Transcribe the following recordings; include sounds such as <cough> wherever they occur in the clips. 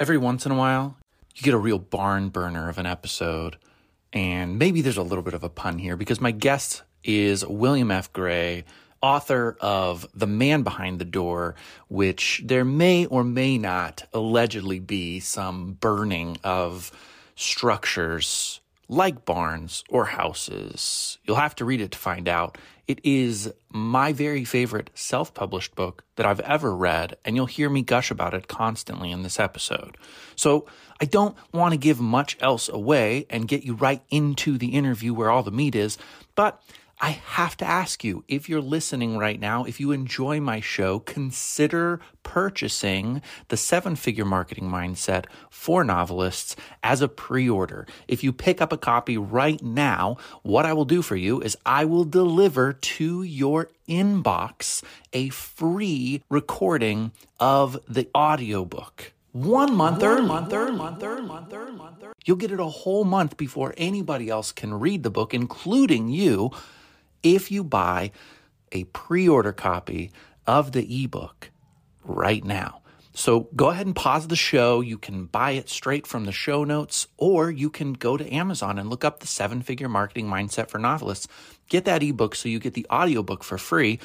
every once in a while, you get a real barn burner of an episode. And maybe there's a little bit of a pun here because my guest is William F. Gray, author of The Man Behind the Door, which there may or may not allegedly be some burning of structures like barns or houses. You'll have to read it to find out. It is my very favorite self published book that I've ever read, and you'll hear me gush about it constantly in this episode. So I don't want to give much else away and get you right into the interview where all the meat is, but I have to ask you if you're listening right now, if you enjoy my show, consider purchasing the seven figure marketing mindset for novelists as a pre order. If you pick up a copy right now, what I will do for you is I will deliver to your inbox a free recording of the audiobook. One month early, month early, month early, month early, month. You'll get it a whole month before anybody else can read the book, including you if you buy a pre order copy of the ebook right now. So go ahead and pause the show. You can buy it straight from the show notes, or you can go to Amazon and look up the seven figure marketing mindset for novelists. Get that ebook so you get the audiobook for free.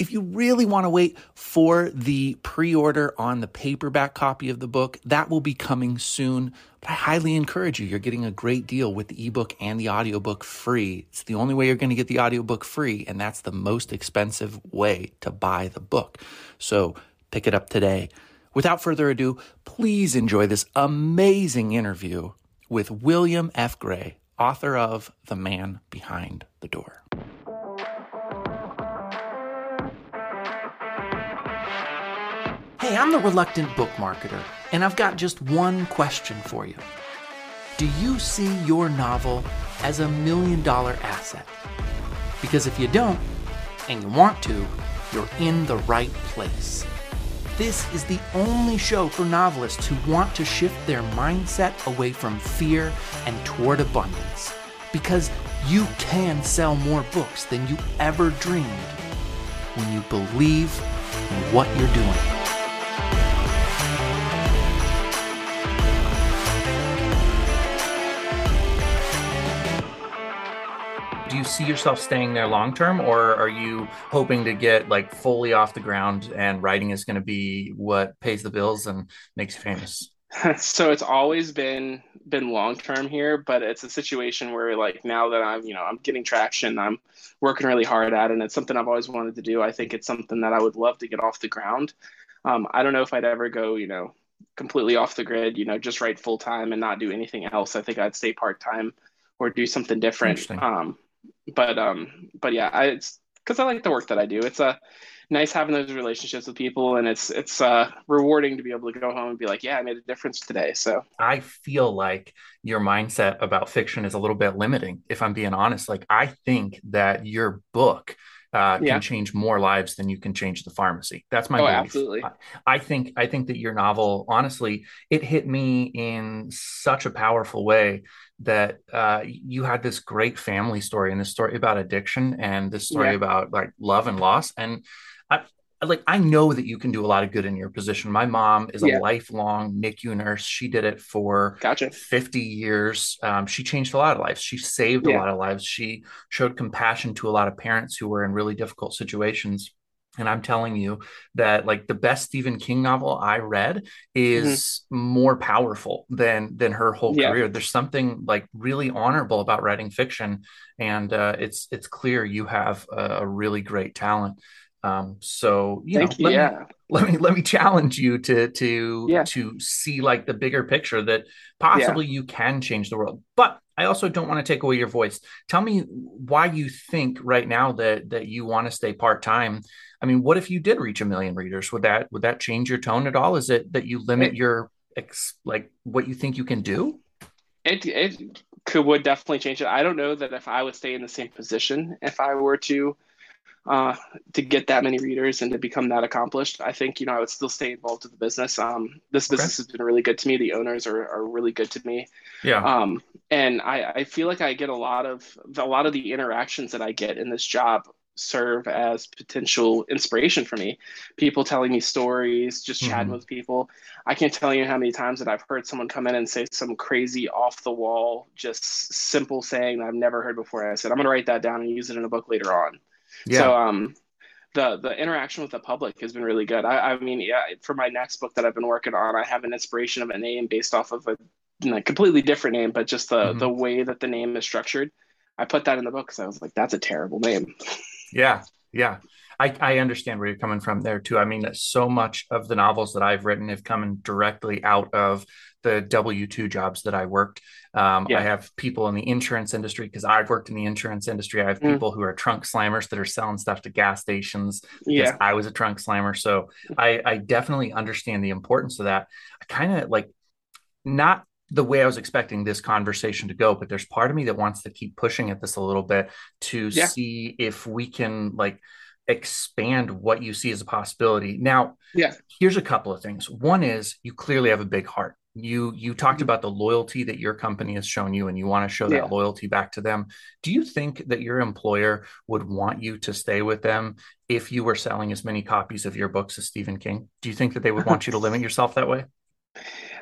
If you really want to wait for the pre order on the paperback copy of the book, that will be coming soon. But I highly encourage you. You're getting a great deal with the ebook and the audiobook free. It's the only way you're going to get the audiobook free, and that's the most expensive way to buy the book. So pick it up today. Without further ado, please enjoy this amazing interview with William F. Gray, author of The Man Behind the Door. Hey, I'm the reluctant book marketer, and I've got just one question for you. Do you see your novel as a million dollar asset? Because if you don't, and you want to, you're in the right place. This is the only show for novelists who want to shift their mindset away from fear and toward abundance. Because you can sell more books than you ever dreamed when you believe in what you're doing. See yourself staying there long term or are you hoping to get like fully off the ground and writing is going to be what pays the bills and makes you famous? <laughs> So it's always been been long term here but it's a situation where like now that i'm you know i'm getting traction i'm working really hard at it and it's something i've always wanted to do i think it's something that i would love to get off the ground. Um, i don't know if i'd ever go you know completely off the grid you know just write full time and not do anything else. I think i'd stay part time or do something different. Um, but um but yeah I, it's because i like the work that i do it's a uh, nice having those relationships with people and it's it's uh rewarding to be able to go home and be like yeah i made a difference today so i feel like your mindset about fiction is a little bit limiting if i'm being honest like i think that your book uh, can yeah. change more lives than you can change the pharmacy. That's my oh, belief. Absolutely. I, I, think I think that your novel, honestly, it hit me in such a powerful way that uh, you had this great family story and this story about addiction and this story yeah. about like love and loss. And I, like I know that you can do a lot of good in your position. My mom is a lifelong NICU nurse. She did it for gotcha. 50 years. Um, she changed a lot of lives. She saved yeah. a lot of lives. She showed compassion to a lot of parents who were in really difficult situations. And I'm telling you that like the best Stephen King novel I read is mm-hmm. more powerful than than her whole yeah. career. There's something like really honorable about writing fiction, and uh, it's it's clear you have a, a really great talent. Um, so you Thank know, you, let yeah. me let me let me challenge you to to yeah. to see like the bigger picture that possibly yeah. you can change the world. But I also don't want to take away your voice. Tell me why you think right now that that you want to stay part time. I mean, what if you did reach a million readers? Would that would that change your tone at all? Is it that you limit it, your ex, like what you think you can do? It it could would definitely change it. I don't know that if I would stay in the same position if I were to uh, to get that many readers and to become that accomplished. I think you know I would still stay involved with the business. Um, this business has been really good to me. The owners are, are really good to me. Yeah. Um, and I, I feel like I get a lot of a lot of the interactions that I get in this job serve as potential inspiration for me. People telling me stories, just chatting mm-hmm. with people. I can't tell you how many times that I've heard someone come in and say some crazy off the wall, just simple saying that I've never heard before. And I said, I'm going to write that down and use it in a book later on. Yeah. So, um, the the interaction with the public has been really good. I, I mean, yeah, for my next book that I've been working on, I have an inspiration of a name based off of a you know, completely different name, but just the mm-hmm. the way that the name is structured. I put that in the book because I was like, that's a terrible name. Yeah, yeah. I, I understand where you're coming from there too. I mean, so much of the novels that I've written have come directly out of the W two jobs that I worked. Um, yeah. I have people in the insurance industry because I've worked in the insurance industry. I have mm. people who are trunk slammers that are selling stuff to gas stations. Yeah, I was a trunk slammer, so I, I definitely understand the importance of that. I kind of like not the way I was expecting this conversation to go, but there's part of me that wants to keep pushing at this a little bit to yeah. see if we can like expand what you see as a possibility. Now, yeah, here's a couple of things. One is you clearly have a big heart. You you talked mm-hmm. about the loyalty that your company has shown you and you want to show yeah. that loyalty back to them. Do you think that your employer would want you to stay with them if you were selling as many copies of your books as Stephen King? Do you think that they would want you to limit <laughs> yourself that way?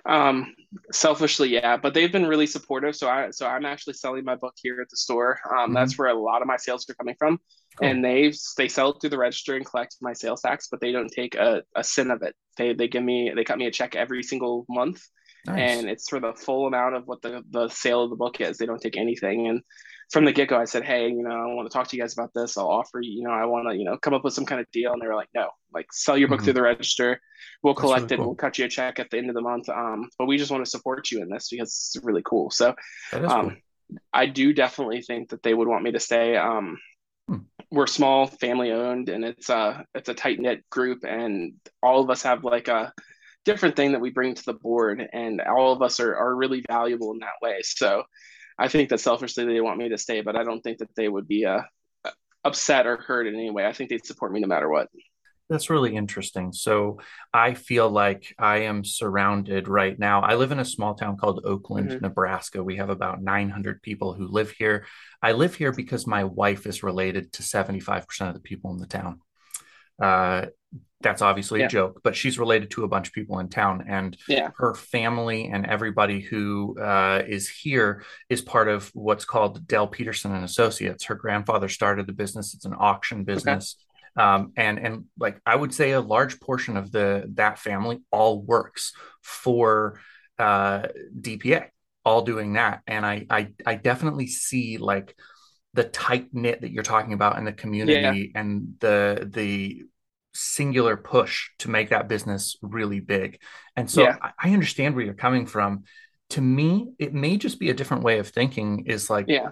Um, selfishly, yeah, but they've been really supportive. So I, so I'm actually selling my book here at the store. Um, mm-hmm. That's where a lot of my sales are coming from, cool. and they they sell it through the register and collect my sales tax, but they don't take a, a cent of it. They they give me they cut me a check every single month, nice. and it's for the full amount of what the the sale of the book is. They don't take anything, and from the get go, I said, hey, you know, I want to talk to you guys about this. I'll offer you, you know, I want to, you know, come up with some kind of deal. And they were like, no, like sell your book mm-hmm. through the register. We'll That's collect really it. Cool. We'll cut you a check at the end of the month. Um, but we just want to support you in this because it's really cool. So, um, cool. I do definitely think that they would want me to stay. Um, hmm. we're small, family owned, and it's a it's a tight knit group, and all of us have like a different thing that we bring to the board, and all of us are are really valuable in that way. So I think that selfishly they want me to stay, but I don't think that they would be uh, upset or hurt in any way. I think they'd support me no matter what. That's really interesting. So I feel like I am surrounded right now. I live in a small town called Oakland, mm-hmm. Nebraska. We have about 900 people who live here. I live here because my wife is related to 75% of the people in the town. Uh, that's obviously yeah. a joke, but she's related to a bunch of people in town, and yeah. her family and everybody who uh, is here is part of what's called Dell Peterson and Associates. Her grandfather started the business; it's an auction business, okay. um, and and like I would say, a large portion of the that family all works for uh, DPA, all doing that, and I I, I definitely see like the tight knit that you're talking about in the community yeah. and the the singular push to make that business really big. And so yeah. I, I understand where you're coming from. To me, it may just be a different way of thinking is like yeah.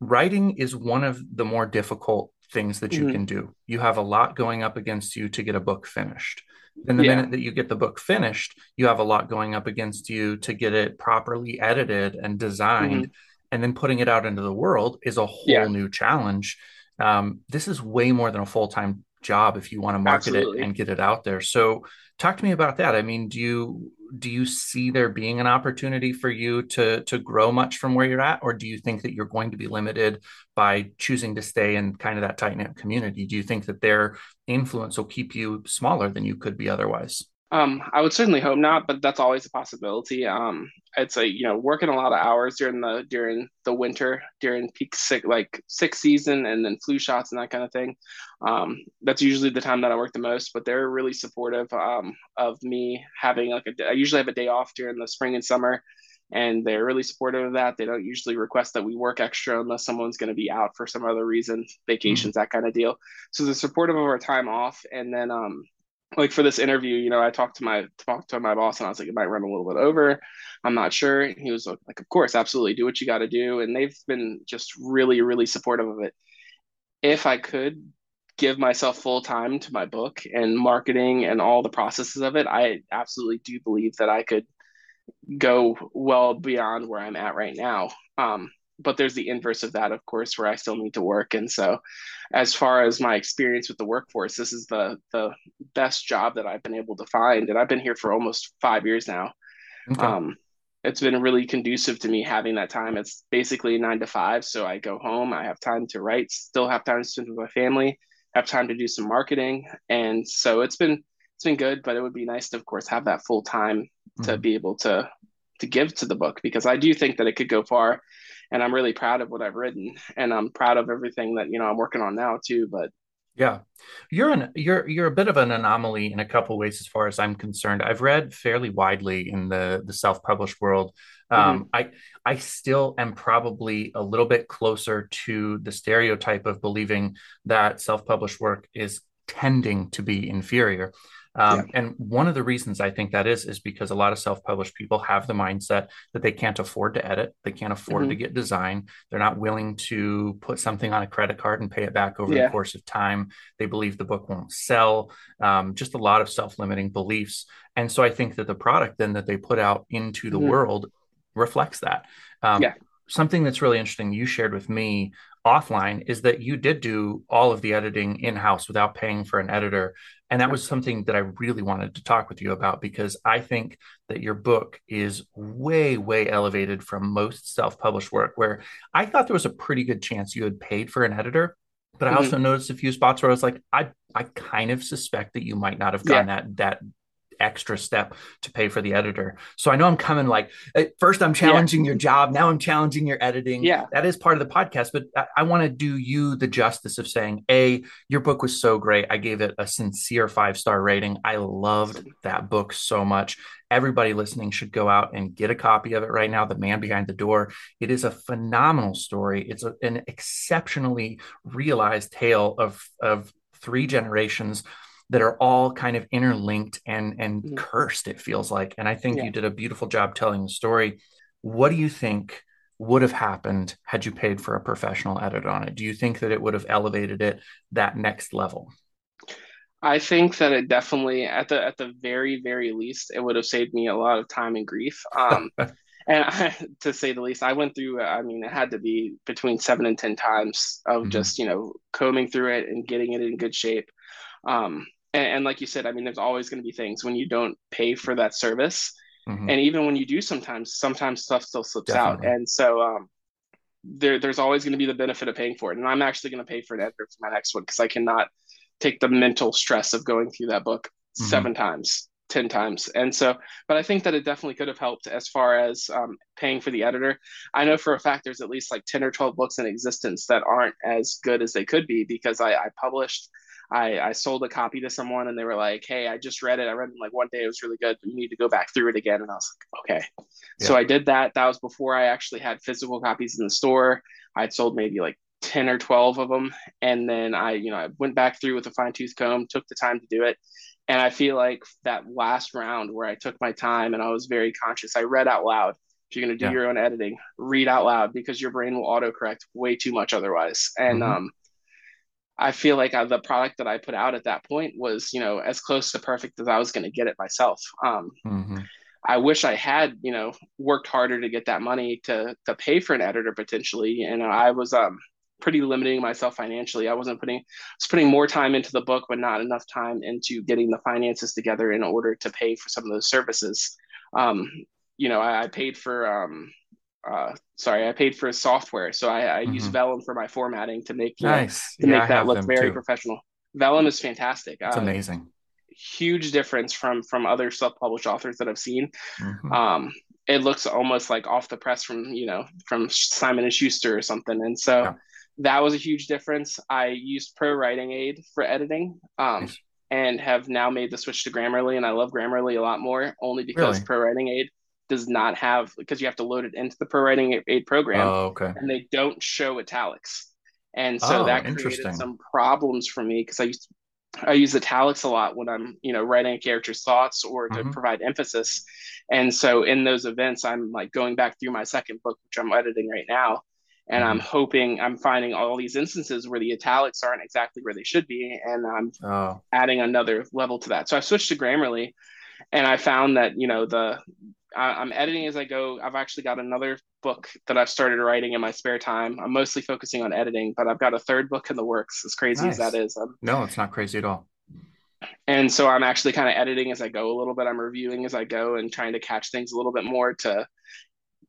writing is one of the more difficult things that you mm-hmm. can do. You have a lot going up against you to get a book finished. And the yeah. minute that you get the book finished, you have a lot going up against you to get it properly edited and designed. Mm-hmm. And then putting it out into the world is a whole yeah. new challenge. Um, this is way more than a full time job if you want to market Absolutely. it and get it out there. So talk to me about that. I mean, do you do you see there being an opportunity for you to to grow much from where you're at or do you think that you're going to be limited by choosing to stay in kind of that tight knit community? Do you think that their influence will keep you smaller than you could be otherwise? Um, I would certainly hope not, but that's always a possibility. Um, it's a you know working a lot of hours during the during the winter during peak sick like sick season and then flu shots and that kind of thing. Um, that's usually the time that I work the most. But they're really supportive um, of me having like a. I usually have a day off during the spring and summer, and they're really supportive of that. They don't usually request that we work extra unless someone's going to be out for some other reason, vacations, mm-hmm. that kind of deal. So they're supportive of our time off, and then um, like for this interview, you know, I talked to my talked to my boss and I was like, it might run a little bit over. I'm not sure. He was like, of course, absolutely, do what you got to do. And they've been just really, really supportive of it. If I could give myself full time to my book and marketing and all the processes of it, I absolutely do believe that I could go well beyond where I'm at right now. Um, but there's the inverse of that, of course, where I still need to work. And so, as far as my experience with the workforce, this is the the best job that I've been able to find, and I've been here for almost five years now. Okay. Um, it's been really conducive to me having that time. It's basically nine to five. So I go home, I have time to write, still have time to spend with my family, have time to do some marketing. And so it's been it's been good, but it would be nice to of course have that full time mm-hmm. to be able to to give to the book because I do think that it could go far and I'm really proud of what I've written and I'm proud of everything that you know I'm working on now too but yeah, you're an you're you're a bit of an anomaly in a couple ways as far as I'm concerned. I've read fairly widely in the the self published world. Um, mm-hmm. I I still am probably a little bit closer to the stereotype of believing that self published work is tending to be inferior. Um, yeah. And one of the reasons I think that is, is because a lot of self published people have the mindset that they can't afford to edit, they can't afford mm-hmm. to get design, they're not willing to put something on a credit card and pay it back over yeah. the course of time. They believe the book won't sell, um, just a lot of self limiting beliefs. And so I think that the product then that they put out into the mm-hmm. world reflects that. Um, yeah. Something that's really interesting you shared with me offline is that you did do all of the editing in house without paying for an editor. And that was something that I really wanted to talk with you about because I think that your book is way, way elevated from most self published work, where I thought there was a pretty good chance you had paid for an editor. But I mm-hmm. also noticed a few spots where I was like, I, I kind of suspect that you might not have gone yeah. that that extra step to pay for the editor. So I know I'm coming like first I'm challenging yeah. your job, now I'm challenging your editing. Yeah. That is part of the podcast, but I, I want to do you the justice of saying, A, your book was so great. I gave it a sincere five star rating. I loved that book so much. Everybody listening should go out and get a copy of it right now. The Man Behind the Door. It is a phenomenal story. It's a, an exceptionally realized tale of, of three generations that are all kind of interlinked and and mm-hmm. cursed it feels like and i think yeah. you did a beautiful job telling the story what do you think would have happened had you paid for a professional edit on it do you think that it would have elevated it that next level i think that it definitely at the at the very very least it would have saved me a lot of time and grief um <laughs> and I, <laughs> to say the least i went through i mean it had to be between seven and ten times of mm-hmm. just you know combing through it and getting it in good shape um and, and like you said, I mean, there's always going to be things when you don't pay for that service. Mm-hmm. And even when you do sometimes, sometimes stuff still slips Definitely. out. And so um, there, there's always going to be the benefit of paying for it. And I'm actually going to pay for an editor for my next one because I cannot take the mental stress of going through that book mm-hmm. seven times, 10 times. And so, but I think that it definitely could have helped as far as um, paying for the editor. I know for a fact there's at least like 10 or 12 books in existence that aren't as good as they could be because I, I published I, I sold a copy to someone and they were like, Hey, I just read it. I read it like one day. It was really good. You need to go back through it again. And I was like, okay. Yeah. So I did that. That was before I actually had physical copies in the store. I'd sold maybe like 10 or 12 of them. And then I, you know, I went back through with a fine tooth comb, took the time to do it. And I feel like that last round where I took my time and I was very conscious, I read out loud. If you're going to do yeah. your own editing, read out loud because your brain will autocorrect way too much otherwise. And, mm-hmm. um, I feel like I, the product that I put out at that point was, you know, as close to perfect as I was going to get it myself. Um, mm-hmm. I wish I had, you know, worked harder to get that money to to pay for an editor potentially, and I was um, pretty limiting myself financially. I wasn't putting, I was putting more time into the book, but not enough time into getting the finances together in order to pay for some of those services. Um, you know, I, I paid for um, uh, sorry, I paid for software, so I, I mm-hmm. use Vellum for my formatting to make nice. to yeah, make that look very too. professional. Vellum is fantastic. It's uh, amazing. Huge difference from from other self-published authors that I've seen. Mm-hmm. Um, it looks almost like off the press from you know from Simon and Schuster or something, and so yeah. that was a huge difference. I used Pro Writing Aid for editing. Um, nice. And have now made the switch to Grammarly, and I love Grammarly a lot more, only because really? Pro Writing Aid does not have because you have to load it into the pro writing aid program. Oh, okay. And they don't show italics. And so oh, that created some problems for me because I used to, I use italics a lot when I'm, you know, writing a character's thoughts or to mm-hmm. provide emphasis. And so in those events, I'm like going back through my second book, which I'm editing right now. And mm-hmm. I'm hoping I'm finding all these instances where the italics aren't exactly where they should be. And I'm oh. adding another level to that. So I switched to Grammarly and I found that, you know, the I, am editing as I go. I've actually got another book that I've started writing in my spare time. I'm mostly focusing on editing, but I've got a third book in the works. As crazy nice. as that is, um, no, it's not crazy at all. And so I'm actually kind of editing as I go a little bit. I'm reviewing as I go and trying to catch things a little bit more to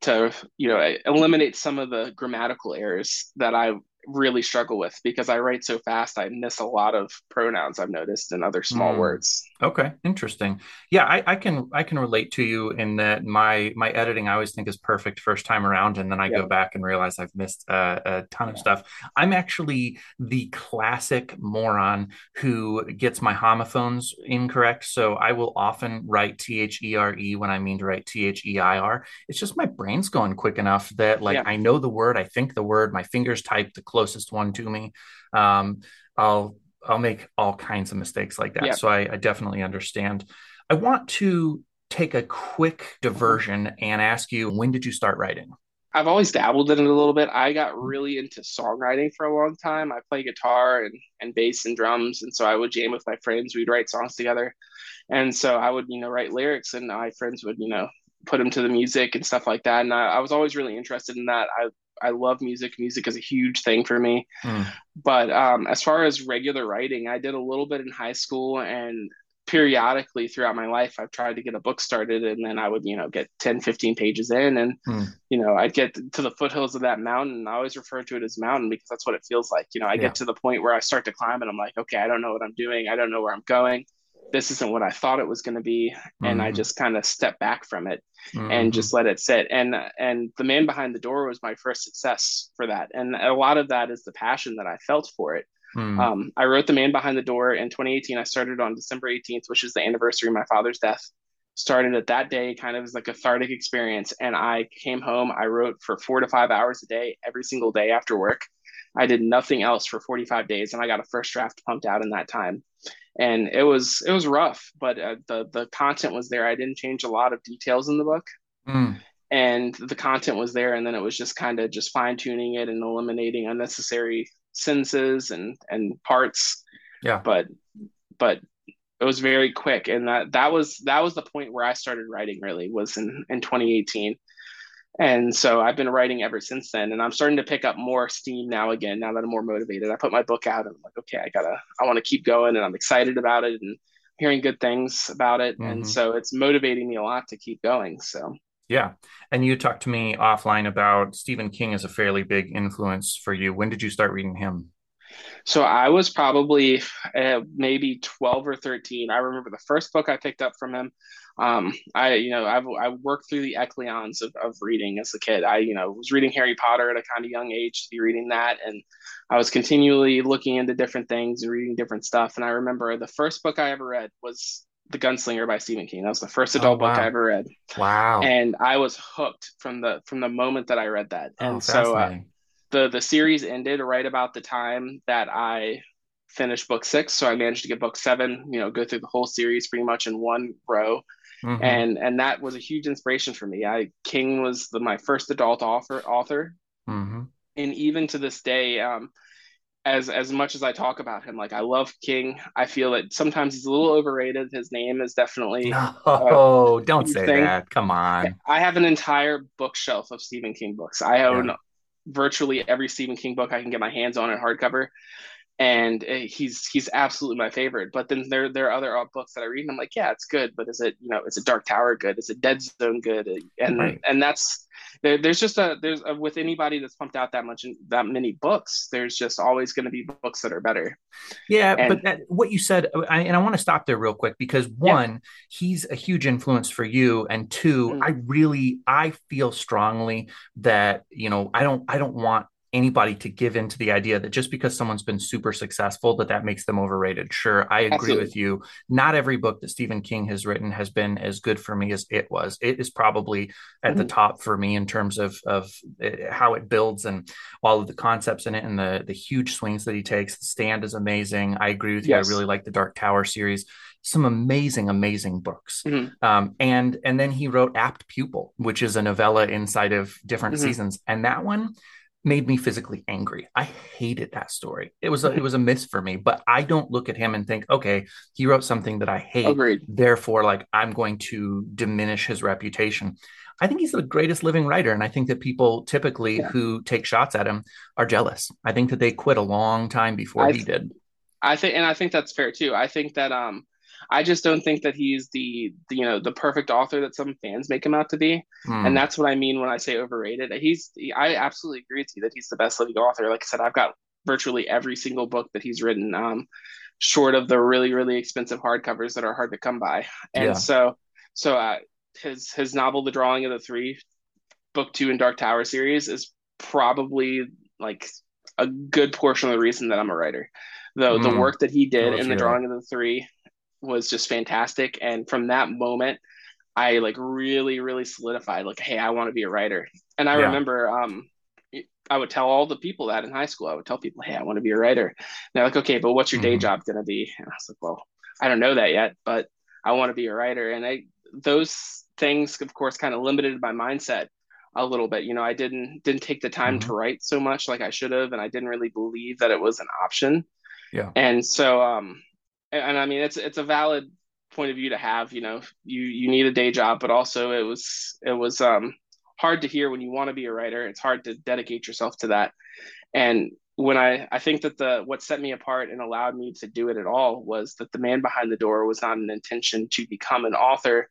to you know eliminate some of the grammatical errors that I really struggle with because I write so fast. I miss a lot of pronouns I've noticed and other small mm. words. Okay, interesting. Yeah, I, I, can I can relate to you in that my my editing I always think is perfect first time around, and then I go back and realize I've missed a, a ton yeah. of stuff. I'm actually the classic moron who gets my homophones incorrect, so I will often write T H E R E when I mean to write T H E I R. It's just my brain's going quick enough that like yeah. I know the word, I think the word, my fingers type the closest one to me. Um, I'll I'll make all kinds of mistakes like that. So I, I definitely understand. I want to take a quick diversion and ask you when did you start writing? I've always dabbled in it a little bit. I got really into songwriting for a long time. I play guitar and, and bass and drums. And so I would jam with my friends. We'd write songs together. And so I would, you know, write lyrics and my friends would, you know, put them to the music and stuff like that. And I, I was always really interested in that. I I love music. Music is a huge thing for me. Mm. But um, as far as regular writing, I did a little bit in high school and periodically throughout my life I've tried to get a book started and then I would, you know, get 10, 15 pages in and mm. you know, I'd get to the foothills of that mountain. I always refer to it as mountain because that's what it feels like. You know, I yeah. get to the point where I start to climb and I'm like, okay, I don't know what I'm doing. I don't know where I'm going this isn't what I thought it was going to be, mm-hmm. and I mm-hmm. just kind of stepped back from it mm-hmm. and just let it sit. And and the man behind the door was my first success for that, and a lot of that is the passion that I felt for it. Mm. Um, I wrote The Man Behind the Door in 2018. I started on December 18th, which is the anniversary of my father's death. Started at that day, kind of as a cathartic experience. And I came home. I wrote for four to five hours a day, every single day after work. I did nothing else for 45 days, and I got a first draft pumped out in that time and it was it was rough but uh, the the content was there. I didn't change a lot of details in the book. Mm. and the content was there and then it was just kind of just fine tuning it and eliminating unnecessary sentences and and parts. Yeah. But but it was very quick and that that was that was the point where i started writing really was in in 2018 and so I've been writing ever since then, and I'm starting to pick up more steam now again. Now that I'm more motivated, I put my book out, and I'm like, okay, I gotta, I want to keep going, and I'm excited about it, and hearing good things about it, mm-hmm. and so it's motivating me a lot to keep going. So yeah, and you talked to me offline about Stephen King as a fairly big influence for you. When did you start reading him? So I was probably uh, maybe 12 or 13. I remember the first book I picked up from him um, I, you know, I've, I worked through the echelons of, of reading as a kid. I, you know, was reading Harry Potter at a kind of young age to be reading that. And I was continually looking into different things and reading different stuff. And I remember the first book I ever read was The Gunslinger by Stephen King. That was the first oh, adult oh, wow. book I ever read. Wow. And I was hooked from the, from the moment that I read that. Oh, and so, uh, the, the series ended right about the time that I finished book six. So I managed to get book seven, you know, go through the whole series pretty much in one row. Mm-hmm. And and that was a huge inspiration for me. I King was the, my first adult author author. Mm-hmm. And even to this day, um, as as much as I talk about him, like I love King, I feel that sometimes he's a little overrated. His name is definitely oh, uh, don't say thing. that. Come on. I have an entire bookshelf of Stephen King books. I own yeah. virtually every Stephen King book I can get my hands on in hardcover and eh, he's he's absolutely my favorite. But then there there are other uh, books that I read, and I'm like, yeah, it's good, but is it you know is it Dark Tower good? Is it Dead Zone good? And right. and that's there, there's just a there's a, with anybody that's pumped out that much that many books, there's just always going to be books that are better. Yeah, and, but that, what you said, uh, I, and I want to stop there real quick because one, yeah. he's a huge influence for you, and 2 mm. I really I feel strongly that you know I don't I don't want anybody to give into the idea that just because someone's been super successful that that makes them overrated. Sure i agree Absolutely. with you. Not every book that stephen king has written has been as good for me as it was. It is probably at mm-hmm. the top for me in terms of of eh, how it builds and all of the concepts in it and the the huge swings that he takes. The stand is amazing. I agree with you. I really like the dark tower series. Some amazing amazing books. Mm-hmm. um, and and then he wrote apt pupil which is a novella inside of different mm-hmm. seasons. And that one made me physically angry. I hated that story. It was a, it was a miss for me, but I don't look at him and think, okay, he wrote something that I hate. Agreed. Therefore, like I'm going to diminish his reputation. I think he's the greatest living writer, and I think that people typically yeah. who take shots at him are jealous. I think that they quit a long time before I he did. I think, and I think that's fair too. I think that um, I just don't think that he's the, the, you know the perfect author that some fans make him out to be, mm. and that's what I mean when I say overrated. He's I absolutely agree with you that he's the best living author. Like I said, I've got virtually every single book that he's written, um, short of the really really expensive hardcovers that are hard to come by, and yeah. so so uh, his his novel, The Drawing of the Three, book two in Dark Tower series is probably like a good portion of the reason that I'm a writer. Though mm. the work that he did in the drawing of the three was just fantastic. And from that moment, I like really, really solidified like, hey, I want to be a writer. And I yeah. remember um I would tell all the people that in high school. I would tell people, hey, I want to be a writer. And they're like, okay, but what's your day mm-hmm. job gonna be? And I was like, well, I don't know that yet, but I want to be a writer. And I those things, of course, kind of limited my mindset a little bit. You know, I didn't didn't take the time mm-hmm. to write so much like I should have, and I didn't really believe that it was an option. Yeah. And so, um, and, and I mean, it's it's a valid point of view to have. You know, you you need a day job, but also it was it was um hard to hear when you want to be a writer. It's hard to dedicate yourself to that. And when I I think that the what set me apart and allowed me to do it at all was that the man behind the door was not an intention to become an author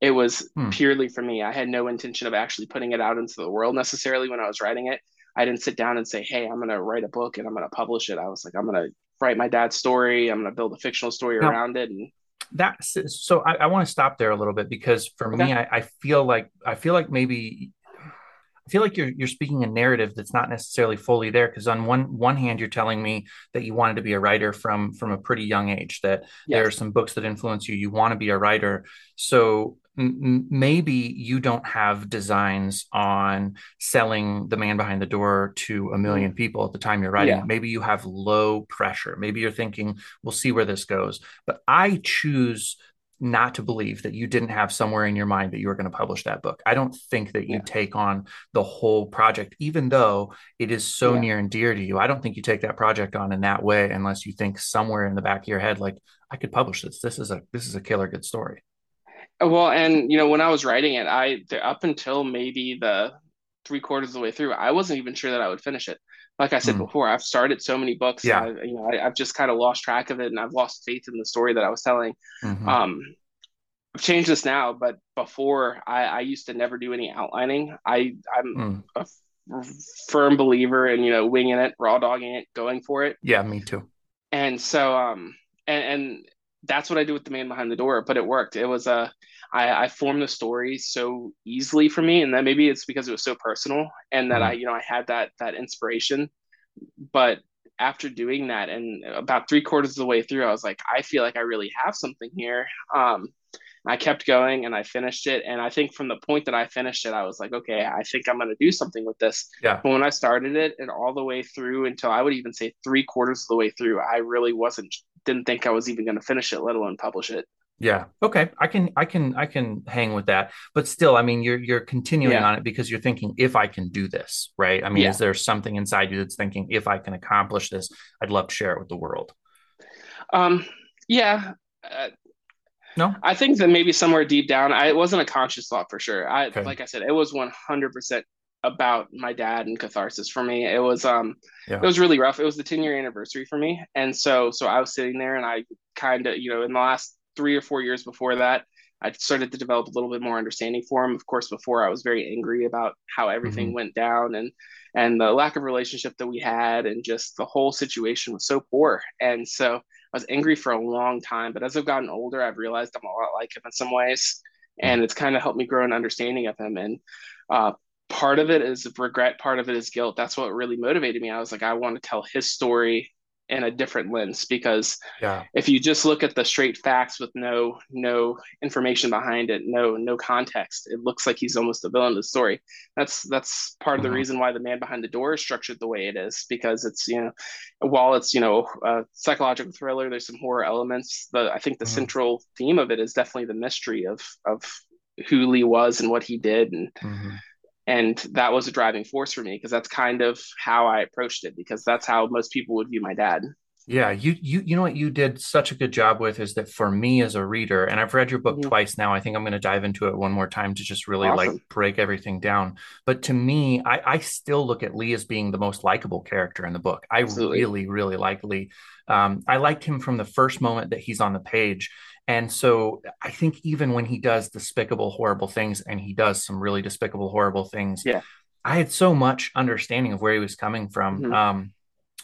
it was hmm. purely for me. I had no intention of actually putting it out into the world necessarily when I was writing it. I didn't sit down and say, "Hey, I'm going to write a book and I'm going to publish it." I was like, "I'm going to write my dad's story. I'm going to build a fictional story now, around it." And that's so. I, I want to stop there a little bit because for okay. me, I, I feel like I feel like maybe I feel like you're you're speaking a narrative that's not necessarily fully there because on one one hand you're telling me that you wanted to be a writer from from a pretty young age that yes. there are some books that influence you you want to be a writer so m- maybe you don't have designs on selling the man behind the door to a million mm. people at the time you're writing yeah. maybe you have low pressure maybe you're thinking we'll see where this goes but I choose not to believe that you didn't have somewhere in your mind that you were going to publish that book. I don't think that you yeah. take on the whole project, even though it is so yeah. near and dear to you. I don't think you take that project on in that way unless you think somewhere in the back of your head, like, I could publish this. This is a this is a killer good story. Well, and you know, when I was writing it, I up until maybe the three quarters of the way through, I wasn't even sure that I would finish it. Like I said mm. before, I've started so many books. Yeah. I, you know, I, have just kind of lost track of it, and I've lost faith in the story that I was telling. Mm-hmm. Um, I've changed this now, but before I, I used to never do any outlining. I I'm mm. a f- firm believer in you know winging it, raw dogging it, going for it. Yeah, me too. And so um and and that's what I do with the man behind the door. But it worked. It was a I, I formed the story so easily for me, and that maybe it's because it was so personal, and that mm. I, you know, I had that that inspiration. But after doing that, and about three quarters of the way through, I was like, I feel like I really have something here. Um, I kept going and I finished it. And I think from the point that I finished it, I was like, okay, I think I'm going to do something with this. Yeah. But when I started it and all the way through until I would even say three quarters of the way through, I really wasn't, didn't think I was even going to finish it, let alone publish it. Yeah. Okay. I can I can I can hang with that. But still, I mean, you're you're continuing yeah. on it because you're thinking if I can do this, right? I mean, yeah. is there something inside you that's thinking if I can accomplish this, I'd love to share it with the world? Um yeah. Uh, no. I think that maybe somewhere deep down, I it wasn't a conscious thought for sure. I okay. like I said, it was 100% about my dad and catharsis for me. It was um yeah. it was really rough. It was the 10 year anniversary for me. And so so I was sitting there and I kind of, you know, in the last three or four years before that, I started to develop a little bit more understanding for him. Of course, before I was very angry about how everything mm-hmm. went down and and the lack of relationship that we had, and just the whole situation was so poor. And so I was angry for a long time. But as I've gotten older, I've realized I'm a lot like him in some ways, and it's kind of helped me grow an understanding of him. And uh, part of it is regret, part of it is guilt. That's what really motivated me. I was like, I want to tell his story in a different lens because yeah. if you just look at the straight facts with no no information behind it no no context it looks like he's almost a villain of the story that's that's part mm-hmm. of the mm-hmm. reason why the man behind the door is structured the way it is because it's you know while it's you know a psychological thriller there's some horror elements the i think the mm-hmm. central theme of it is definitely the mystery of of who lee was and what he did and mm-hmm and that was a driving force for me because that's kind of how I approached it because that's how most people would view my dad. Yeah, you you you know what you did such a good job with is that for me as a reader, and I've read your book mm-hmm. twice now. I think I'm going to dive into it one more time to just really awesome. like break everything down. But to me, I, I still look at Lee as being the most likable character in the book. I Absolutely. really really like Lee. Um, I liked him from the first moment that he's on the page, And so I think even when he does despicable, horrible things, and he does some really despicable, horrible things, yeah. I had so much understanding of where he was coming from. Mm-hmm. Um,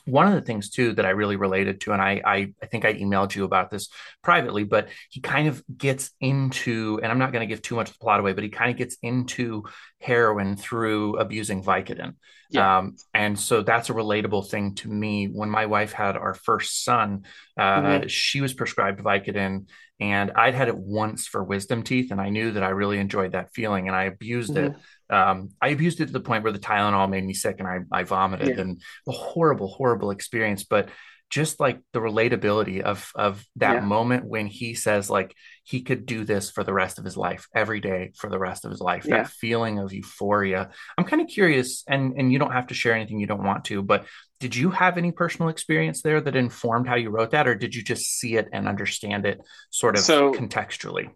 one of the things too that I really related to, and I, I, I think I emailed you about this privately, but he kind of gets into, and I'm not going to give too much of the plot away, but he kind of gets into heroin through abusing Vicodin. Yeah. Um, and so that's a relatable thing to me. When my wife had our first son, uh, mm-hmm. she was prescribed Vicodin, and I'd had it once for wisdom teeth, and I knew that I really enjoyed that feeling, and I abused mm-hmm. it um, I abused it to the point where the Tylenol made me sick and I, I vomited yeah. and a horrible, horrible experience. But just like the relatability of of that yeah. moment when he says like he could do this for the rest of his life every day for the rest of his life yeah. that feeling of euphoria i'm kind of curious and and you don't have to share anything you don't want to but did you have any personal experience there that informed how you wrote that or did you just see it and understand it sort of so, contextually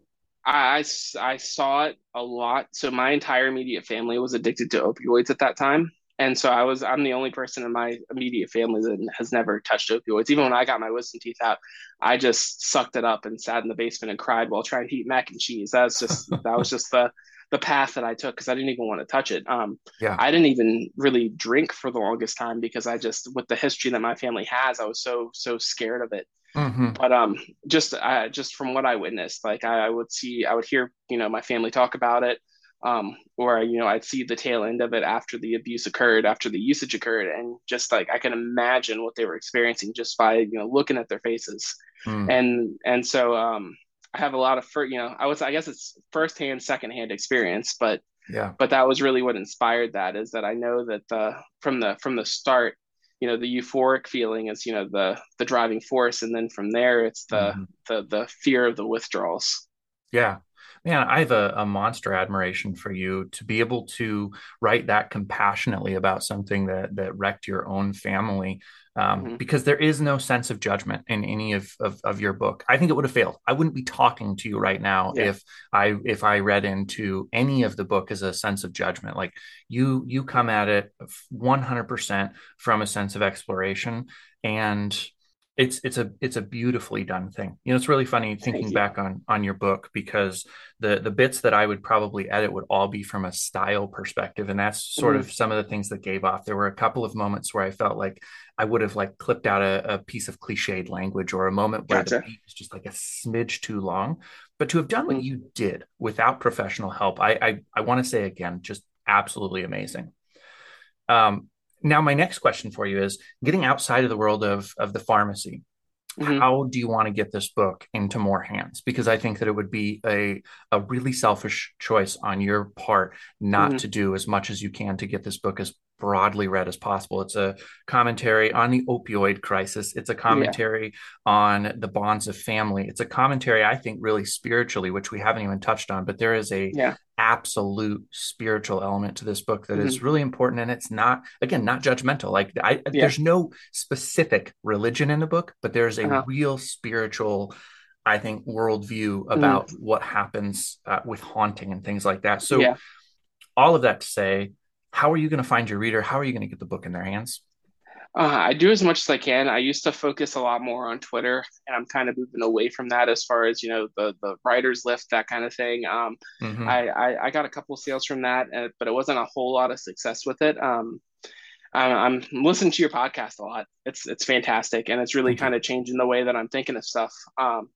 I, I saw it a lot. So my entire immediate family was addicted to opioids at that time. And so I was I'm the only person in my immediate family that has never touched opioids. Even when I got my wisdom teeth out, I just sucked it up and sat in the basement and cried while trying to eat mac and cheese. That was just <laughs> that was just the the path that I took because I didn't even want to touch it. Um, yeah. I didn't even really drink for the longest time because I just, with the history that my family has, I was so so scared of it. Mm-hmm. But um, just uh, just from what I witnessed, like I, I, would see, I would hear, you know, my family talk about it, um, or you know, I'd see the tail end of it after the abuse occurred, after the usage occurred, and just like I can imagine what they were experiencing just by you know looking at their faces, mm. and and so um, I have a lot of, for, you know, I was, I guess it's firsthand, secondhand experience, but yeah, but that was really what inspired that is that I know that the from the from the start you know the euphoric feeling is you know the the driving force and then from there it's the mm-hmm. the the fear of the withdrawals yeah man i have a, a, monster admiration for you to be able to write that compassionately about something that that wrecked your own family um, mm-hmm. because there is no sense of judgment in any of, of, of your book. I think it would have failed. I wouldn't be talking to you right now yeah. if I if I read into any of the book as a sense of judgment. Like you you come at it 100% from a sense of exploration and it's it's a it's a beautifully done thing. You know, it's really funny thinking back on on your book because the the bits that I would probably edit would all be from a style perspective, and that's sort mm-hmm. of some of the things that gave off. There were a couple of moments where I felt like I would have like clipped out a, a piece of cliched language or a moment where gotcha. the beat was just like a smidge too long. But to have done what mm-hmm. you did without professional help, I I, I want to say again, just absolutely amazing. Um, now my next question for you is getting outside of the world of of the pharmacy mm-hmm. how do you want to get this book into more hands because i think that it would be a a really selfish choice on your part not mm-hmm. to do as much as you can to get this book as broadly read as possible. It's a commentary on the opioid crisis. It's a commentary yeah. on the bonds of family. It's a commentary, I think, really spiritually, which we haven't even touched on. But there is a yeah. absolute spiritual element to this book that mm-hmm. is really important, and it's not again not judgmental. Like I, yeah. there's no specific religion in the book, but there's a uh-huh. real spiritual. I think worldview about mm. what happens uh, with haunting and things like that. So, all of that to say, how are you going to find your reader? How are you going to get the book in their hands? Uh, I do as much as I can. I used to focus a lot more on Twitter, and I'm kind of moving away from that as far as you know the the writers lift that kind of thing. Um, mm-hmm. I, I, I got a couple sales from that, uh, but it wasn't a whole lot of success with it. Um, I'm, I'm listening to your podcast a lot. It's it's fantastic, and it's really mm-hmm. kind of changing the way that I'm thinking of stuff. Um,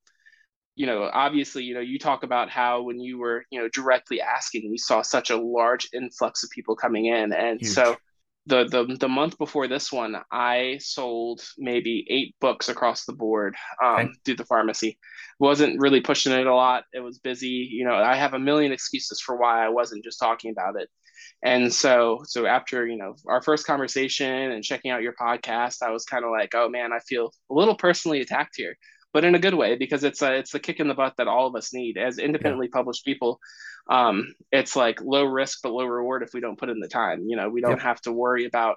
you know, obviously, you know, you talk about how when you were, you know, directly asking, you saw such a large influx of people coming in. And Huge. so the, the the month before this one, I sold maybe eight books across the board um, okay. through the pharmacy. wasn't really pushing it a lot. It was busy. You know, I have a million excuses for why I wasn't just talking about it. And so, so after you know our first conversation and checking out your podcast, I was kind of like, oh man, I feel a little personally attacked here but in a good way because it's a, it's the kick in the butt that all of us need as independently yeah. published people. Um, it's like low risk but low reward if we don't put in the time. You know, we don't yeah. have to worry about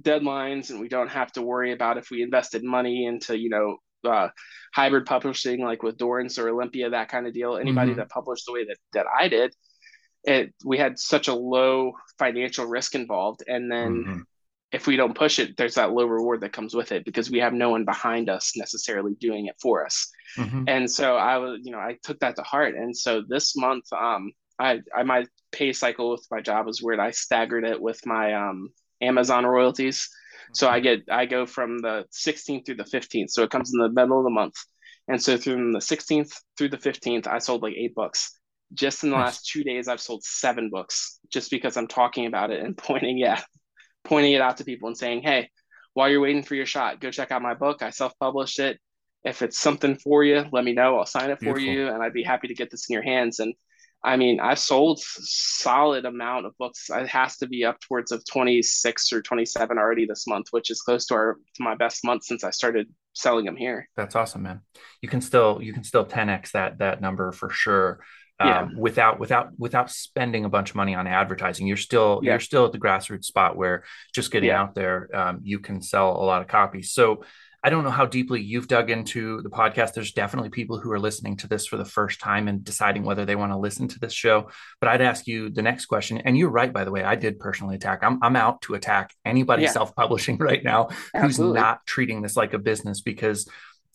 deadlines and we don't have to worry about if we invested money into you know uh, hybrid publishing like with Dorrance or Olympia that kind of deal. Anybody mm-hmm. that published the way that that I did, it we had such a low financial risk involved, and then. Mm-hmm if we don't push it, there's that low reward that comes with it because we have no one behind us necessarily doing it for us. Mm-hmm. And so I was, you know, I took that to heart. And so this month, um, I, I my pay cycle with my job was weird. I staggered it with my um, Amazon royalties. So I get I go from the 16th through the 15th. So it comes in the middle of the month. And so from the 16th through the 15th, I sold like eight books. Just in the last two days, I've sold seven books just because I'm talking about it and <laughs> pointing, yeah, pointing it out to people and saying, hey, while you're waiting for your shot, go check out my book. I self published it. If it's something for you, let me know. I'll sign it for Beautiful. you and I'd be happy to get this in your hands. And I mean, I've sold solid amount of books. It has to be up towards of 26 or 27 already this month, which is close to our to my best month since I started selling them here. That's awesome, man. You can still you can still 10x that that number for sure. Um, yeah. without without without spending a bunch of money on advertising you're still yeah. you're still at the grassroots spot where just getting yeah. out there um, you can sell a lot of copies so I don't know how deeply you've dug into the podcast. There's definitely people who are listening to this for the first time and deciding whether they want to listen to this show. But I'd ask you the next question. And you're right, by the way, I did personally attack. I'm, I'm out to attack anybody yeah. self publishing <laughs> right now Absolutely. who's not treating this like a business because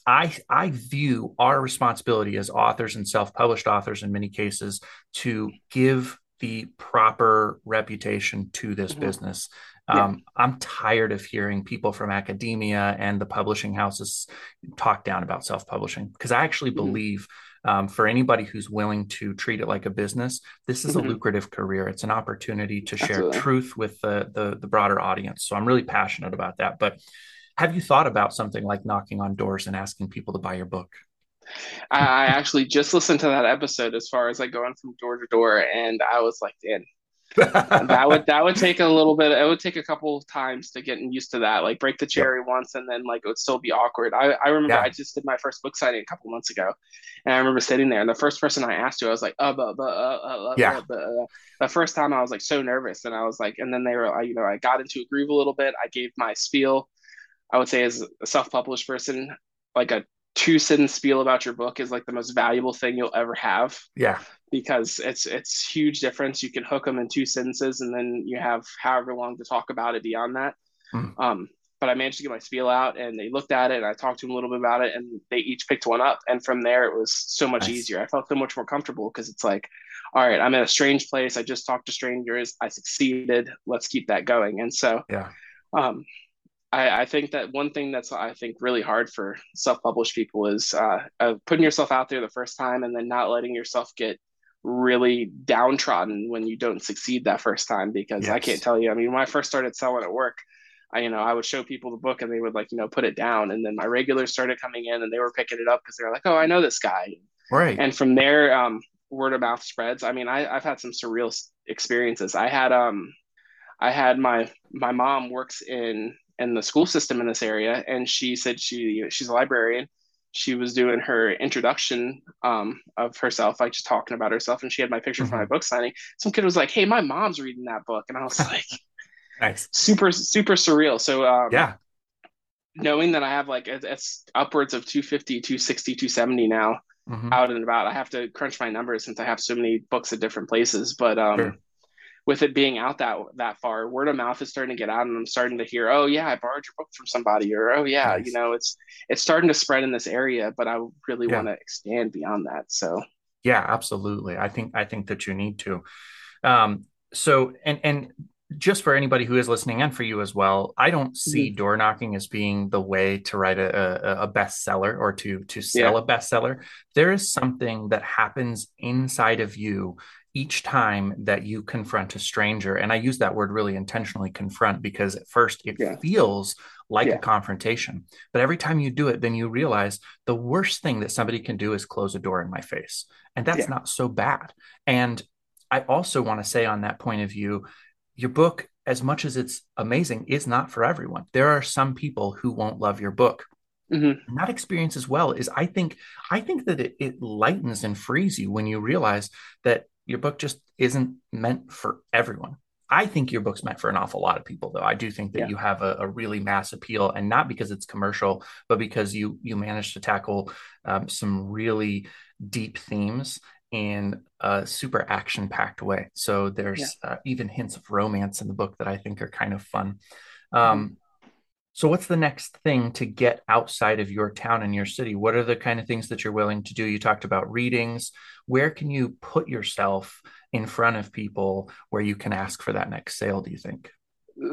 I, I view our responsibility as authors and self published authors in many cases to give the proper reputation to this mm-hmm. business. Yeah. Um, I'm tired of hearing people from academia and the publishing houses talk down about self publishing because I actually mm-hmm. believe um, for anybody who's willing to treat it like a business, this is mm-hmm. a lucrative career. It's an opportunity to Absolutely. share truth with the, the, the broader audience. So I'm really passionate about that. But have you thought about something like knocking on doors and asking people to buy your book? I actually just listened to that episode as far as like going from door to door, and I was like, "Dan, <laughs> that would that would take a little bit. It would take a couple of times to get used to that. Like break the cherry yep. once, and then like it would still be awkward. I, I remember yeah. I just did my first book signing a couple months ago, and I remember sitting there, and the first person I asked to, I was like, uh, but, but, uh, uh, yeah. Uh, uh. The first time I was like so nervous, and I was like, and then they were, you know, I got into a groove a little bit. I gave my spiel. I would say as a self-published person, like a two sentence spiel about your book is like the most valuable thing you'll ever have. Yeah. Because it's it's huge difference. You can hook them in two sentences and then you have however long to talk about it beyond that. Mm. Um, but I managed to get my spiel out and they looked at it and I talked to them a little bit about it and they each picked one up. And from there, it was so much nice. easier. I felt so much more comfortable because it's like, all right, I'm in a strange place. I just talked to strangers. I succeeded. Let's keep that going. And so, yeah. Um, I, I, think that one thing that's I think really hard for self-published people is uh, uh, putting yourself out there the first time and then not letting yourself get really downtrodden when you don't succeed that first time. Because yes. I can't tell you. I mean, when I first started selling at work, I you know I would show people the book and they would like you know put it down, and then my regulars started coming in and they were picking it up because they were like, oh, I know this guy. Right. And from there, um, word of mouth spreads. I mean, I, I've had some surreal experiences. I had um, I had my my mom works in in the school system in this area, and she said she you know, she's a librarian. She was doing her introduction um, of herself, like just talking about herself, and she had my picture mm-hmm. for my book signing. Some kid was like, "Hey, my mom's reading that book," and I was <laughs> like, "Nice, super, super surreal." So um, yeah, knowing that I have like it's upwards of 250, 260, 270 now mm-hmm. out and about. I have to crunch my numbers since I have so many books at different places, but um, sure with it being out that that far, word of mouth is starting to get out, and I'm starting to hear, oh yeah, I borrowed your book from somebody, or oh yeah, nice. you know, it's it's starting to spread in this area, but I really yeah. want to expand beyond that. So yeah, absolutely. I think I think that you need to. Um, so and and just for anybody who is listening and for you as well, I don't see mm-hmm. door knocking as being the way to write a, a, a bestseller or to to sell yeah. a bestseller. There is something that happens inside of you each time that you confront a stranger and i use that word really intentionally confront because at first it yeah. feels like yeah. a confrontation but every time you do it then you realize the worst thing that somebody can do is close a door in my face and that's yeah. not so bad and i also want to say on that point of view your book as much as it's amazing is not for everyone there are some people who won't love your book Mm-hmm. That experience as well is I think I think that it, it lightens and frees you when you realize that your book just isn't meant for everyone. I think your book's meant for an awful lot of people, though. I do think that yeah. you have a, a, really mass appeal, and not because it's commercial, but because you you managed to tackle um, some really deep themes in a super action packed way. So there's yeah. uh, even hints of romance in the book that I think are kind of fun. Um, so, what's the next thing to get outside of your town and your city? What are the kind of things that you're willing to do? You talked about readings. Where can you put yourself in front of people where you can ask for that next sale, do you think?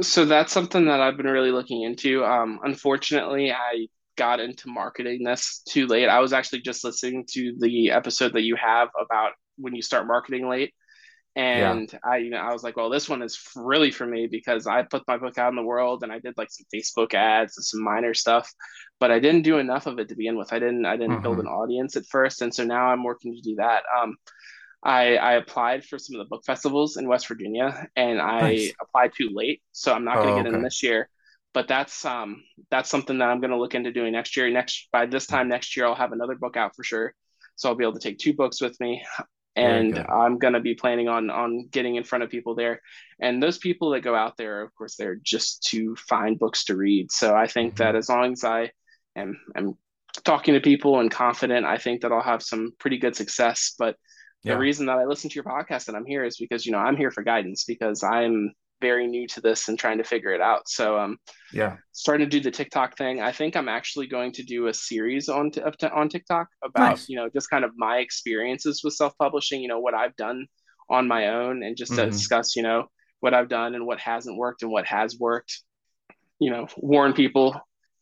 So, that's something that I've been really looking into. Um, unfortunately, I got into marketing this too late. I was actually just listening to the episode that you have about when you start marketing late and yeah. I, you know, I was like, well, this one is really for me because I put my book out in the world and I did like some Facebook ads and some minor stuff, but I didn't do enough of it to begin with. I didn't, I didn't mm-hmm. build an audience at first, and so now I'm working to do that. Um, I, I applied for some of the book festivals in West Virginia, and I nice. applied too late, so I'm not going to oh, get okay. in this year. But that's um that's something that I'm going to look into doing next year. Next by this time next year, I'll have another book out for sure so I'll be able to take two books with me and I'm gonna be planning on on getting in front of people there. And those people that go out there, of course, they're just to find books to read. So I think mm-hmm. that as long as I am am talking to people and confident, I think that I'll have some pretty good success. But yeah. the reason that I listen to your podcast and I'm here is because you know I'm here for guidance because I'm very new to this and trying to figure it out. So um yeah, starting to do the TikTok thing. I think I'm actually going to do a series on t- on TikTok about nice. you know just kind of my experiences with self publishing. You know what I've done on my own and just mm-hmm. to discuss you know what I've done and what hasn't worked and what has worked. You know, warn people,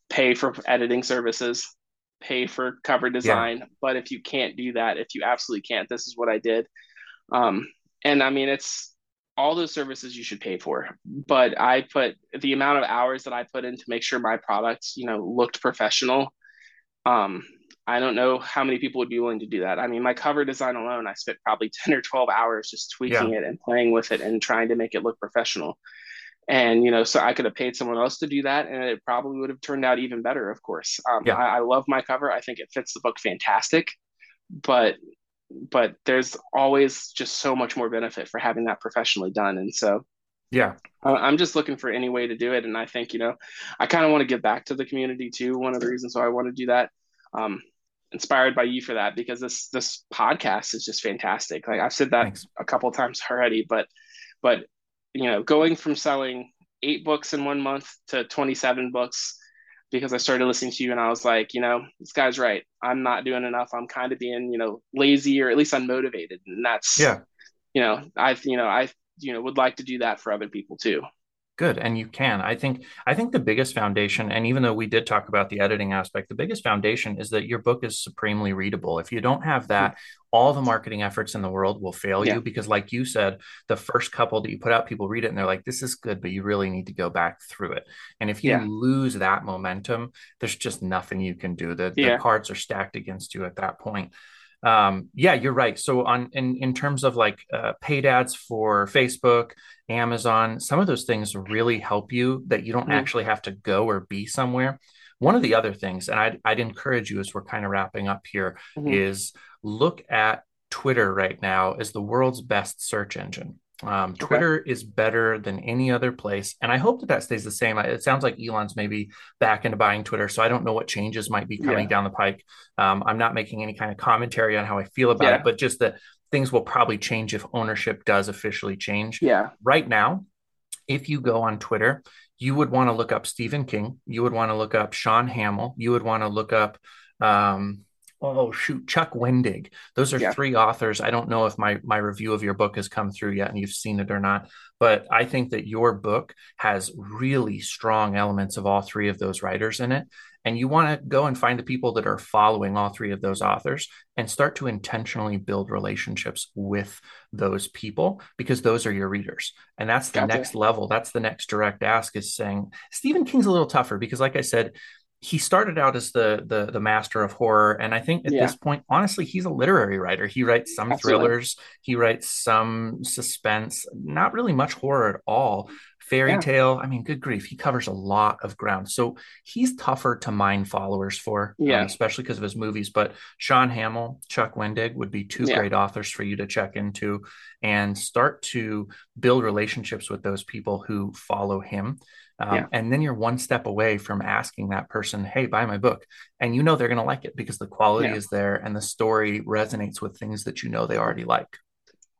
pay for editing services, pay for cover design. Yeah. But if you can't do that, if you absolutely can't, this is what I did. Um, and I mean, it's all those services you should pay for. But i put the amount of hours that i put in to make sure my products you know looked professional. Um i don't know how many people would be willing to do that. I mean my cover design alone i spent probably <laughs> 10 or 12 hours just tweaking yeah. it and playing with it and trying to make it look professional. And you know so i could have paid someone else to do that and it probably would have turned out even better of course. Um, yeah. I, I love my cover. I think it fits the book fantastic. But but there's always just so much more benefit for having that professionally done. And so yeah. I'm just looking for any way to do it. And i think you know i kind of want to give back to the community too. One of the reasons why i want to do that um, inspired by you for that because this this podcast is just fantastic. Like i've said that Thanks. a couple times already but but you know going from selling eight books in one month to 27 books because I started listening to you and I was like, you know, this guy's right. I'm not doing enough. I'm kind of being, you know, lazy or at least unmotivated. And that's, yeah, you know, I, you know, I, you know, would like to do that for other people too good and you can i think i think the biggest foundation and even though we did talk about the editing aspect the biggest foundation is that your book is supremely readable if you don't have that hmm. all the marketing efforts in the world will fail yeah. you because like you said the first couple that you put out people read it and they're like this is good but you really need to go back through it and if you yeah. lose that momentum there's just nothing you can do the, yeah. the cards are stacked against you at that point um, yeah, you're right. So on in in terms of like uh, paid ads for Facebook, Amazon, some of those things really help you that you don't mm-hmm. actually have to go or be somewhere. One of the other things, and I'd, I'd encourage you as we're kind of wrapping up here, mm-hmm. is look at Twitter right now as the world's best search engine. Um, Twitter okay. is better than any other place, and I hope that that stays the same. It sounds like Elon's maybe back into buying Twitter, so I don't know what changes might be coming yeah. down the pike. Um, I'm not making any kind of commentary on how I feel about yeah. it, but just that things will probably change if ownership does officially change. Yeah. Right now, if you go on Twitter, you would want to look up Stephen King, you would want to look up Sean Hamill, you would want to look up. Um, oh shoot chuck wendig. Those are yeah. three authors. I don't know if my my review of your book has come through yet and you've seen it or not but i think that your book has really strong elements of all three of those writers in it. And you want to go and find the people that are following all three of those authors and start to intentionally build relationships with those people because those are your readers. And that's the gotcha. next level. That's the next direct ask is saying stephen king's a little tougher because like i said he started out as the the the master of horror and i think at yeah. this point honestly he's a literary writer he writes some Absolutely. thrillers he writes some suspense not really much horror at all fairy yeah. tale i mean good grief he covers a lot of ground so he's tougher to mine followers for yeah um, especially because of his movies but sean hamill chuck wendig would be two yeah. great authors for you to check into and start to build relationships with those people who follow him um, yeah. And then you're one step away from asking that person, hey, buy my book. And you know they're going to like it because the quality yeah. is there and the story resonates with things that you know they already like.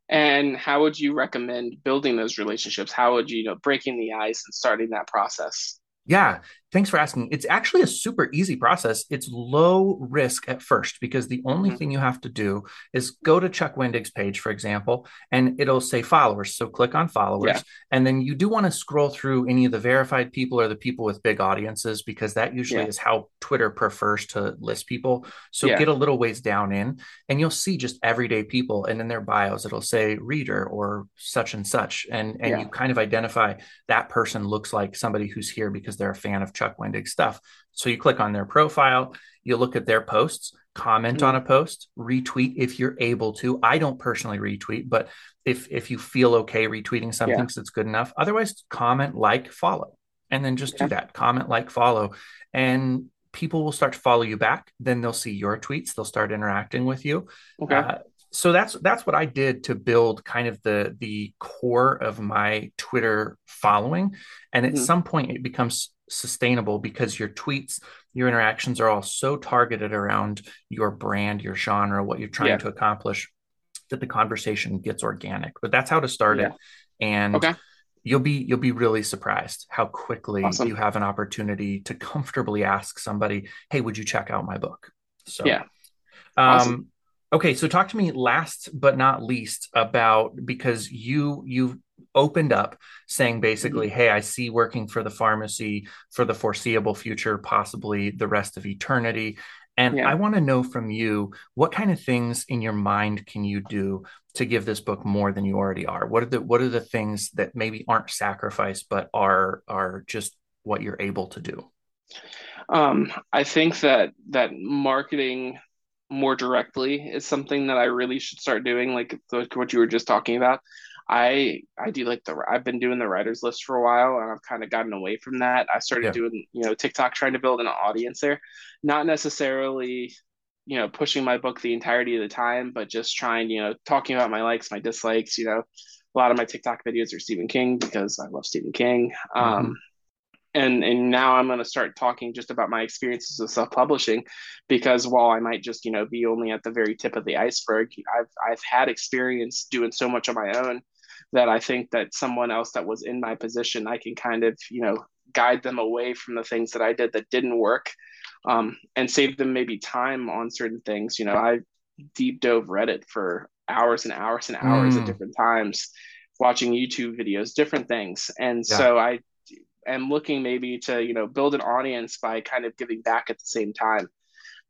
And how would you recommend building those relationships? How would you, you know, breaking the ice and starting that process? Yeah, thanks for asking. It's actually a super easy process. It's low risk at first because the only mm-hmm. thing you have to do is go to Chuck Wendig's page, for example, and it'll say followers. So click on followers. Yeah. And then you do want to scroll through any of the verified people or the people with big audiences because that usually yeah. is how Twitter prefers to list people. So yeah. get a little ways down in and you'll see just everyday people. And in their bios, it'll say reader or such and such. And, and you kind of identify that person looks like somebody who's here because they're a fan of Chuck Wendig stuff. So you click on their profile, you look at their posts, comment mm-hmm. on a post, retweet if you're able to. I don't personally retweet, but if if you feel okay retweeting something yeah. it's good enough, otherwise comment, like, follow, and then just yeah. do that. Comment, like, follow, and people will start to follow you back. Then they'll see your tweets. They'll start interacting with you. Okay. Uh, so that's that's what I did to build kind of the the core of my Twitter following, and at mm-hmm. some point it becomes sustainable because your tweets, your interactions are all so targeted around your brand, your genre, what you're trying yeah. to accomplish, that the conversation gets organic. But that's how to start yeah. it, and okay. you'll be you'll be really surprised how quickly awesome. you have an opportunity to comfortably ask somebody, "Hey, would you check out my book?" So yeah. Um, Okay, so talk to me last but not least about because you you've opened up saying basically, mm-hmm. hey, I see working for the pharmacy for the foreseeable future, possibly the rest of eternity. And yeah. I want to know from you what kind of things in your mind can you do to give this book more than you already are? What are the what are the things that maybe aren't sacrificed but are are just what you're able to do? Um, I think that that marketing more directly is something that I really should start doing, like what you were just talking about. I I do like the I've been doing the writers list for a while and I've kind of gotten away from that. I started yeah. doing you know TikTok trying to build an audience there, not necessarily you know pushing my book the entirety of the time, but just trying you know talking about my likes, my dislikes. You know, a lot of my TikTok videos are Stephen King because I love Stephen King. Mm-hmm. Um, and and now i'm going to start talking just about my experiences of self-publishing because while i might just you know be only at the very tip of the iceberg i've i've had experience doing so much on my own that i think that someone else that was in my position i can kind of you know guide them away from the things that i did that didn't work um, and save them maybe time on certain things you know i deep dove reddit for hours and hours and hours mm. at different times watching youtube videos different things and yeah. so i am looking maybe to you know build an audience by kind of giving back at the same time.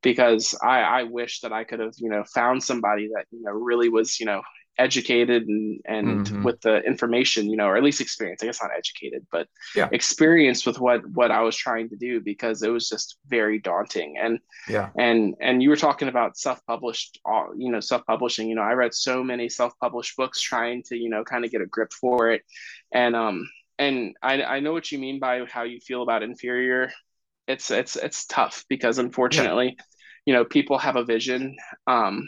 Because I, I wish that I could have you know found somebody that you know really was you know educated and and mm-hmm. with the information you know or at least experience. I guess not educated but yeah. experienced with what what i was trying to do because it was just very daunting. And yeah. and and you were talking about self-published uh, you know self-publishing. You know i read so many self-published books trying to you know kind of get a grip for it. And um and I, I know what you mean by how you feel about inferior it's it's it's tough because unfortunately yeah. you know people have a vision um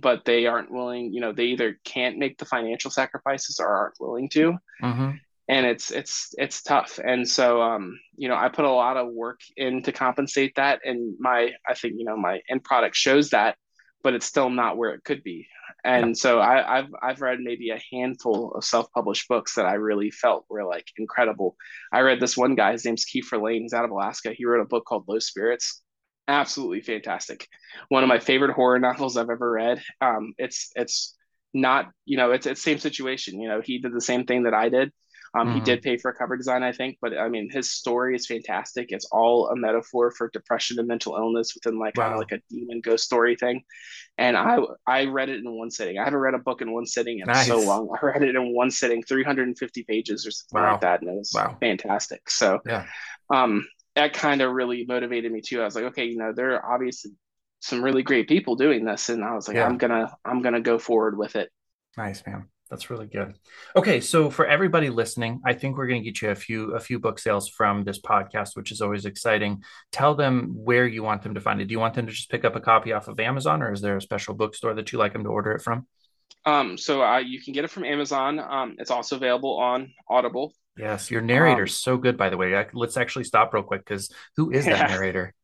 but they aren't willing you know they either can't make the financial sacrifices or aren't willing to mm-hmm. and it's it's it's tough and so um you know i put a lot of work in to compensate that and my i think you know my end product shows that but it's still not where it could be and yeah. so I, have I've read maybe a handful of self-published books that I really felt were like incredible. I read this one guy, his name's Kiefer Lane, he's out of Alaska. He wrote a book called Low Spirits. Absolutely fantastic. One of my favorite horror novels I've ever read. Um, it's it's not you know it's it's same situation. You know he did the same thing that I did. Um, mm-hmm. He did pay for a cover design, I think, but I mean, his story is fantastic. It's all a metaphor for depression and mental illness within like wow. kind of like a demon ghost story thing. And I I read it in one sitting. I haven't read a book in one sitting in nice. so long. I read it in one sitting, 350 pages or something wow. like that, and it was wow. fantastic. So, yeah. um, that kind of really motivated me too. I was like, okay, you know, there are obviously some really great people doing this, and I was like, yeah. I'm gonna I'm gonna go forward with it. Nice, man. That's really good. Okay, so for everybody listening, I think we're going to get you a few a few book sales from this podcast, which is always exciting. Tell them where you want them to find it. Do you want them to just pick up a copy off of Amazon, or is there a special bookstore that you like them to order it from? Um, so uh, you can get it from Amazon. Um, it's also available on Audible. Yes, your narrator's um, so good, by the way. let's actually stop real quick because who is that <laughs> yeah. narrator?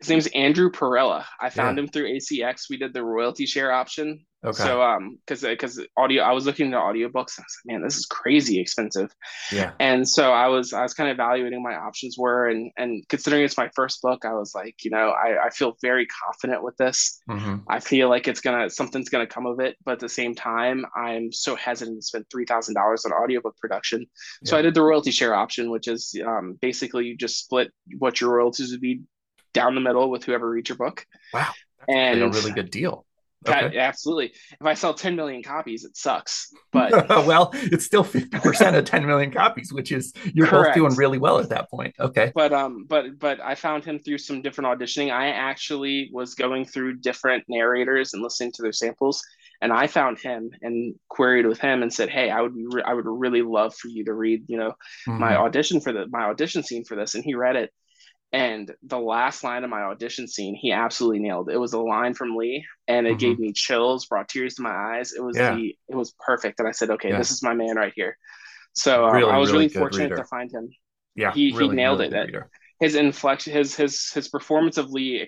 His name's Andrew Perella. I found yeah. him through ACX. We did the royalty share option Okay. So um, because because audio, I was looking into audiobooks. And I was like, man, this is crazy expensive. Yeah. And so I was I was kind of evaluating my options were, and and considering it's my first book, I was like, you know, I I feel very confident with this. Mm-hmm. I feel like it's gonna something's gonna come of it, but at the same time, I'm so hesitant to spend three thousand dollars on audiobook production. So I did the royalty share option, which is um, basically you just split what your royalties would be down the middle with whoever reads your book. Wow. That's and a really good deal. Okay. absolutely. If I sell 10 million copies, it sucks. But <laughs> well, it's still 50% of 10 million copies, which is you're correct. both doing really well at that point. Okay. But um but but I found him through some different auditioning. I actually was going through different narrators and listening to their samples and I found him and queried with him and said, "Hey, I would re- I would really love for you to read, you know, mm-hmm. my audition for the my audition scene for this." And he read it and the last line of my audition scene, he absolutely nailed. It was a line from Lee, and it mm-hmm. gave me chills, brought tears to my eyes. It was yeah. the, it was perfect, and I said, "Okay, yeah. this is my man right here." So um, really, I was really, really fortunate reader. to find him. Yeah, he really, he nailed it. His inflection, his his his performance of Lee,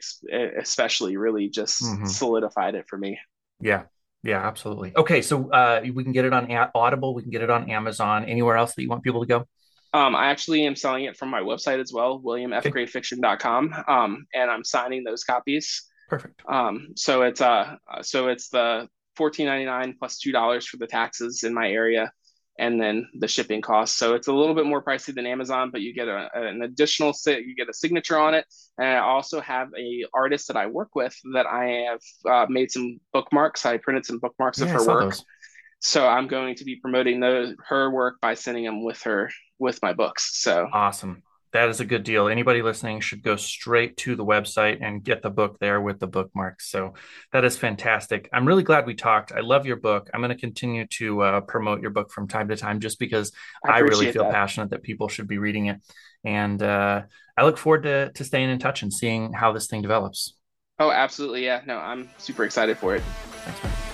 especially, really just mm-hmm. solidified it for me. Yeah, yeah, absolutely. Okay, so uh, we can get it on Audible, we can get it on Amazon. Anywhere else that you want people to go? Um, I actually am selling it from my website as well, williamfgrayfiction.com, um, and I'm signing those copies. Perfect. Um, so it's uh, so it's the fourteen ninety nine plus two dollars for the taxes in my area, and then the shipping costs. So it's a little bit more pricey than Amazon, but you get a, an additional you get a signature on it, and I also have a artist that I work with that I have uh, made some bookmarks. I printed some bookmarks yeah, of her work. Those. So I'm going to be promoting those her work by sending them with her with my books. So awesome. That is a good deal. Anybody listening should go straight to the website and get the book there with the bookmarks. So that is fantastic. I'm really glad we talked. I love your book. I'm going to continue to uh, promote your book from time to time just because I, I really feel that. passionate that people should be reading it. And uh, I look forward to, to staying in touch and seeing how this thing develops. Oh, absolutely. Yeah. No, I'm super excited for it. Thanks, man.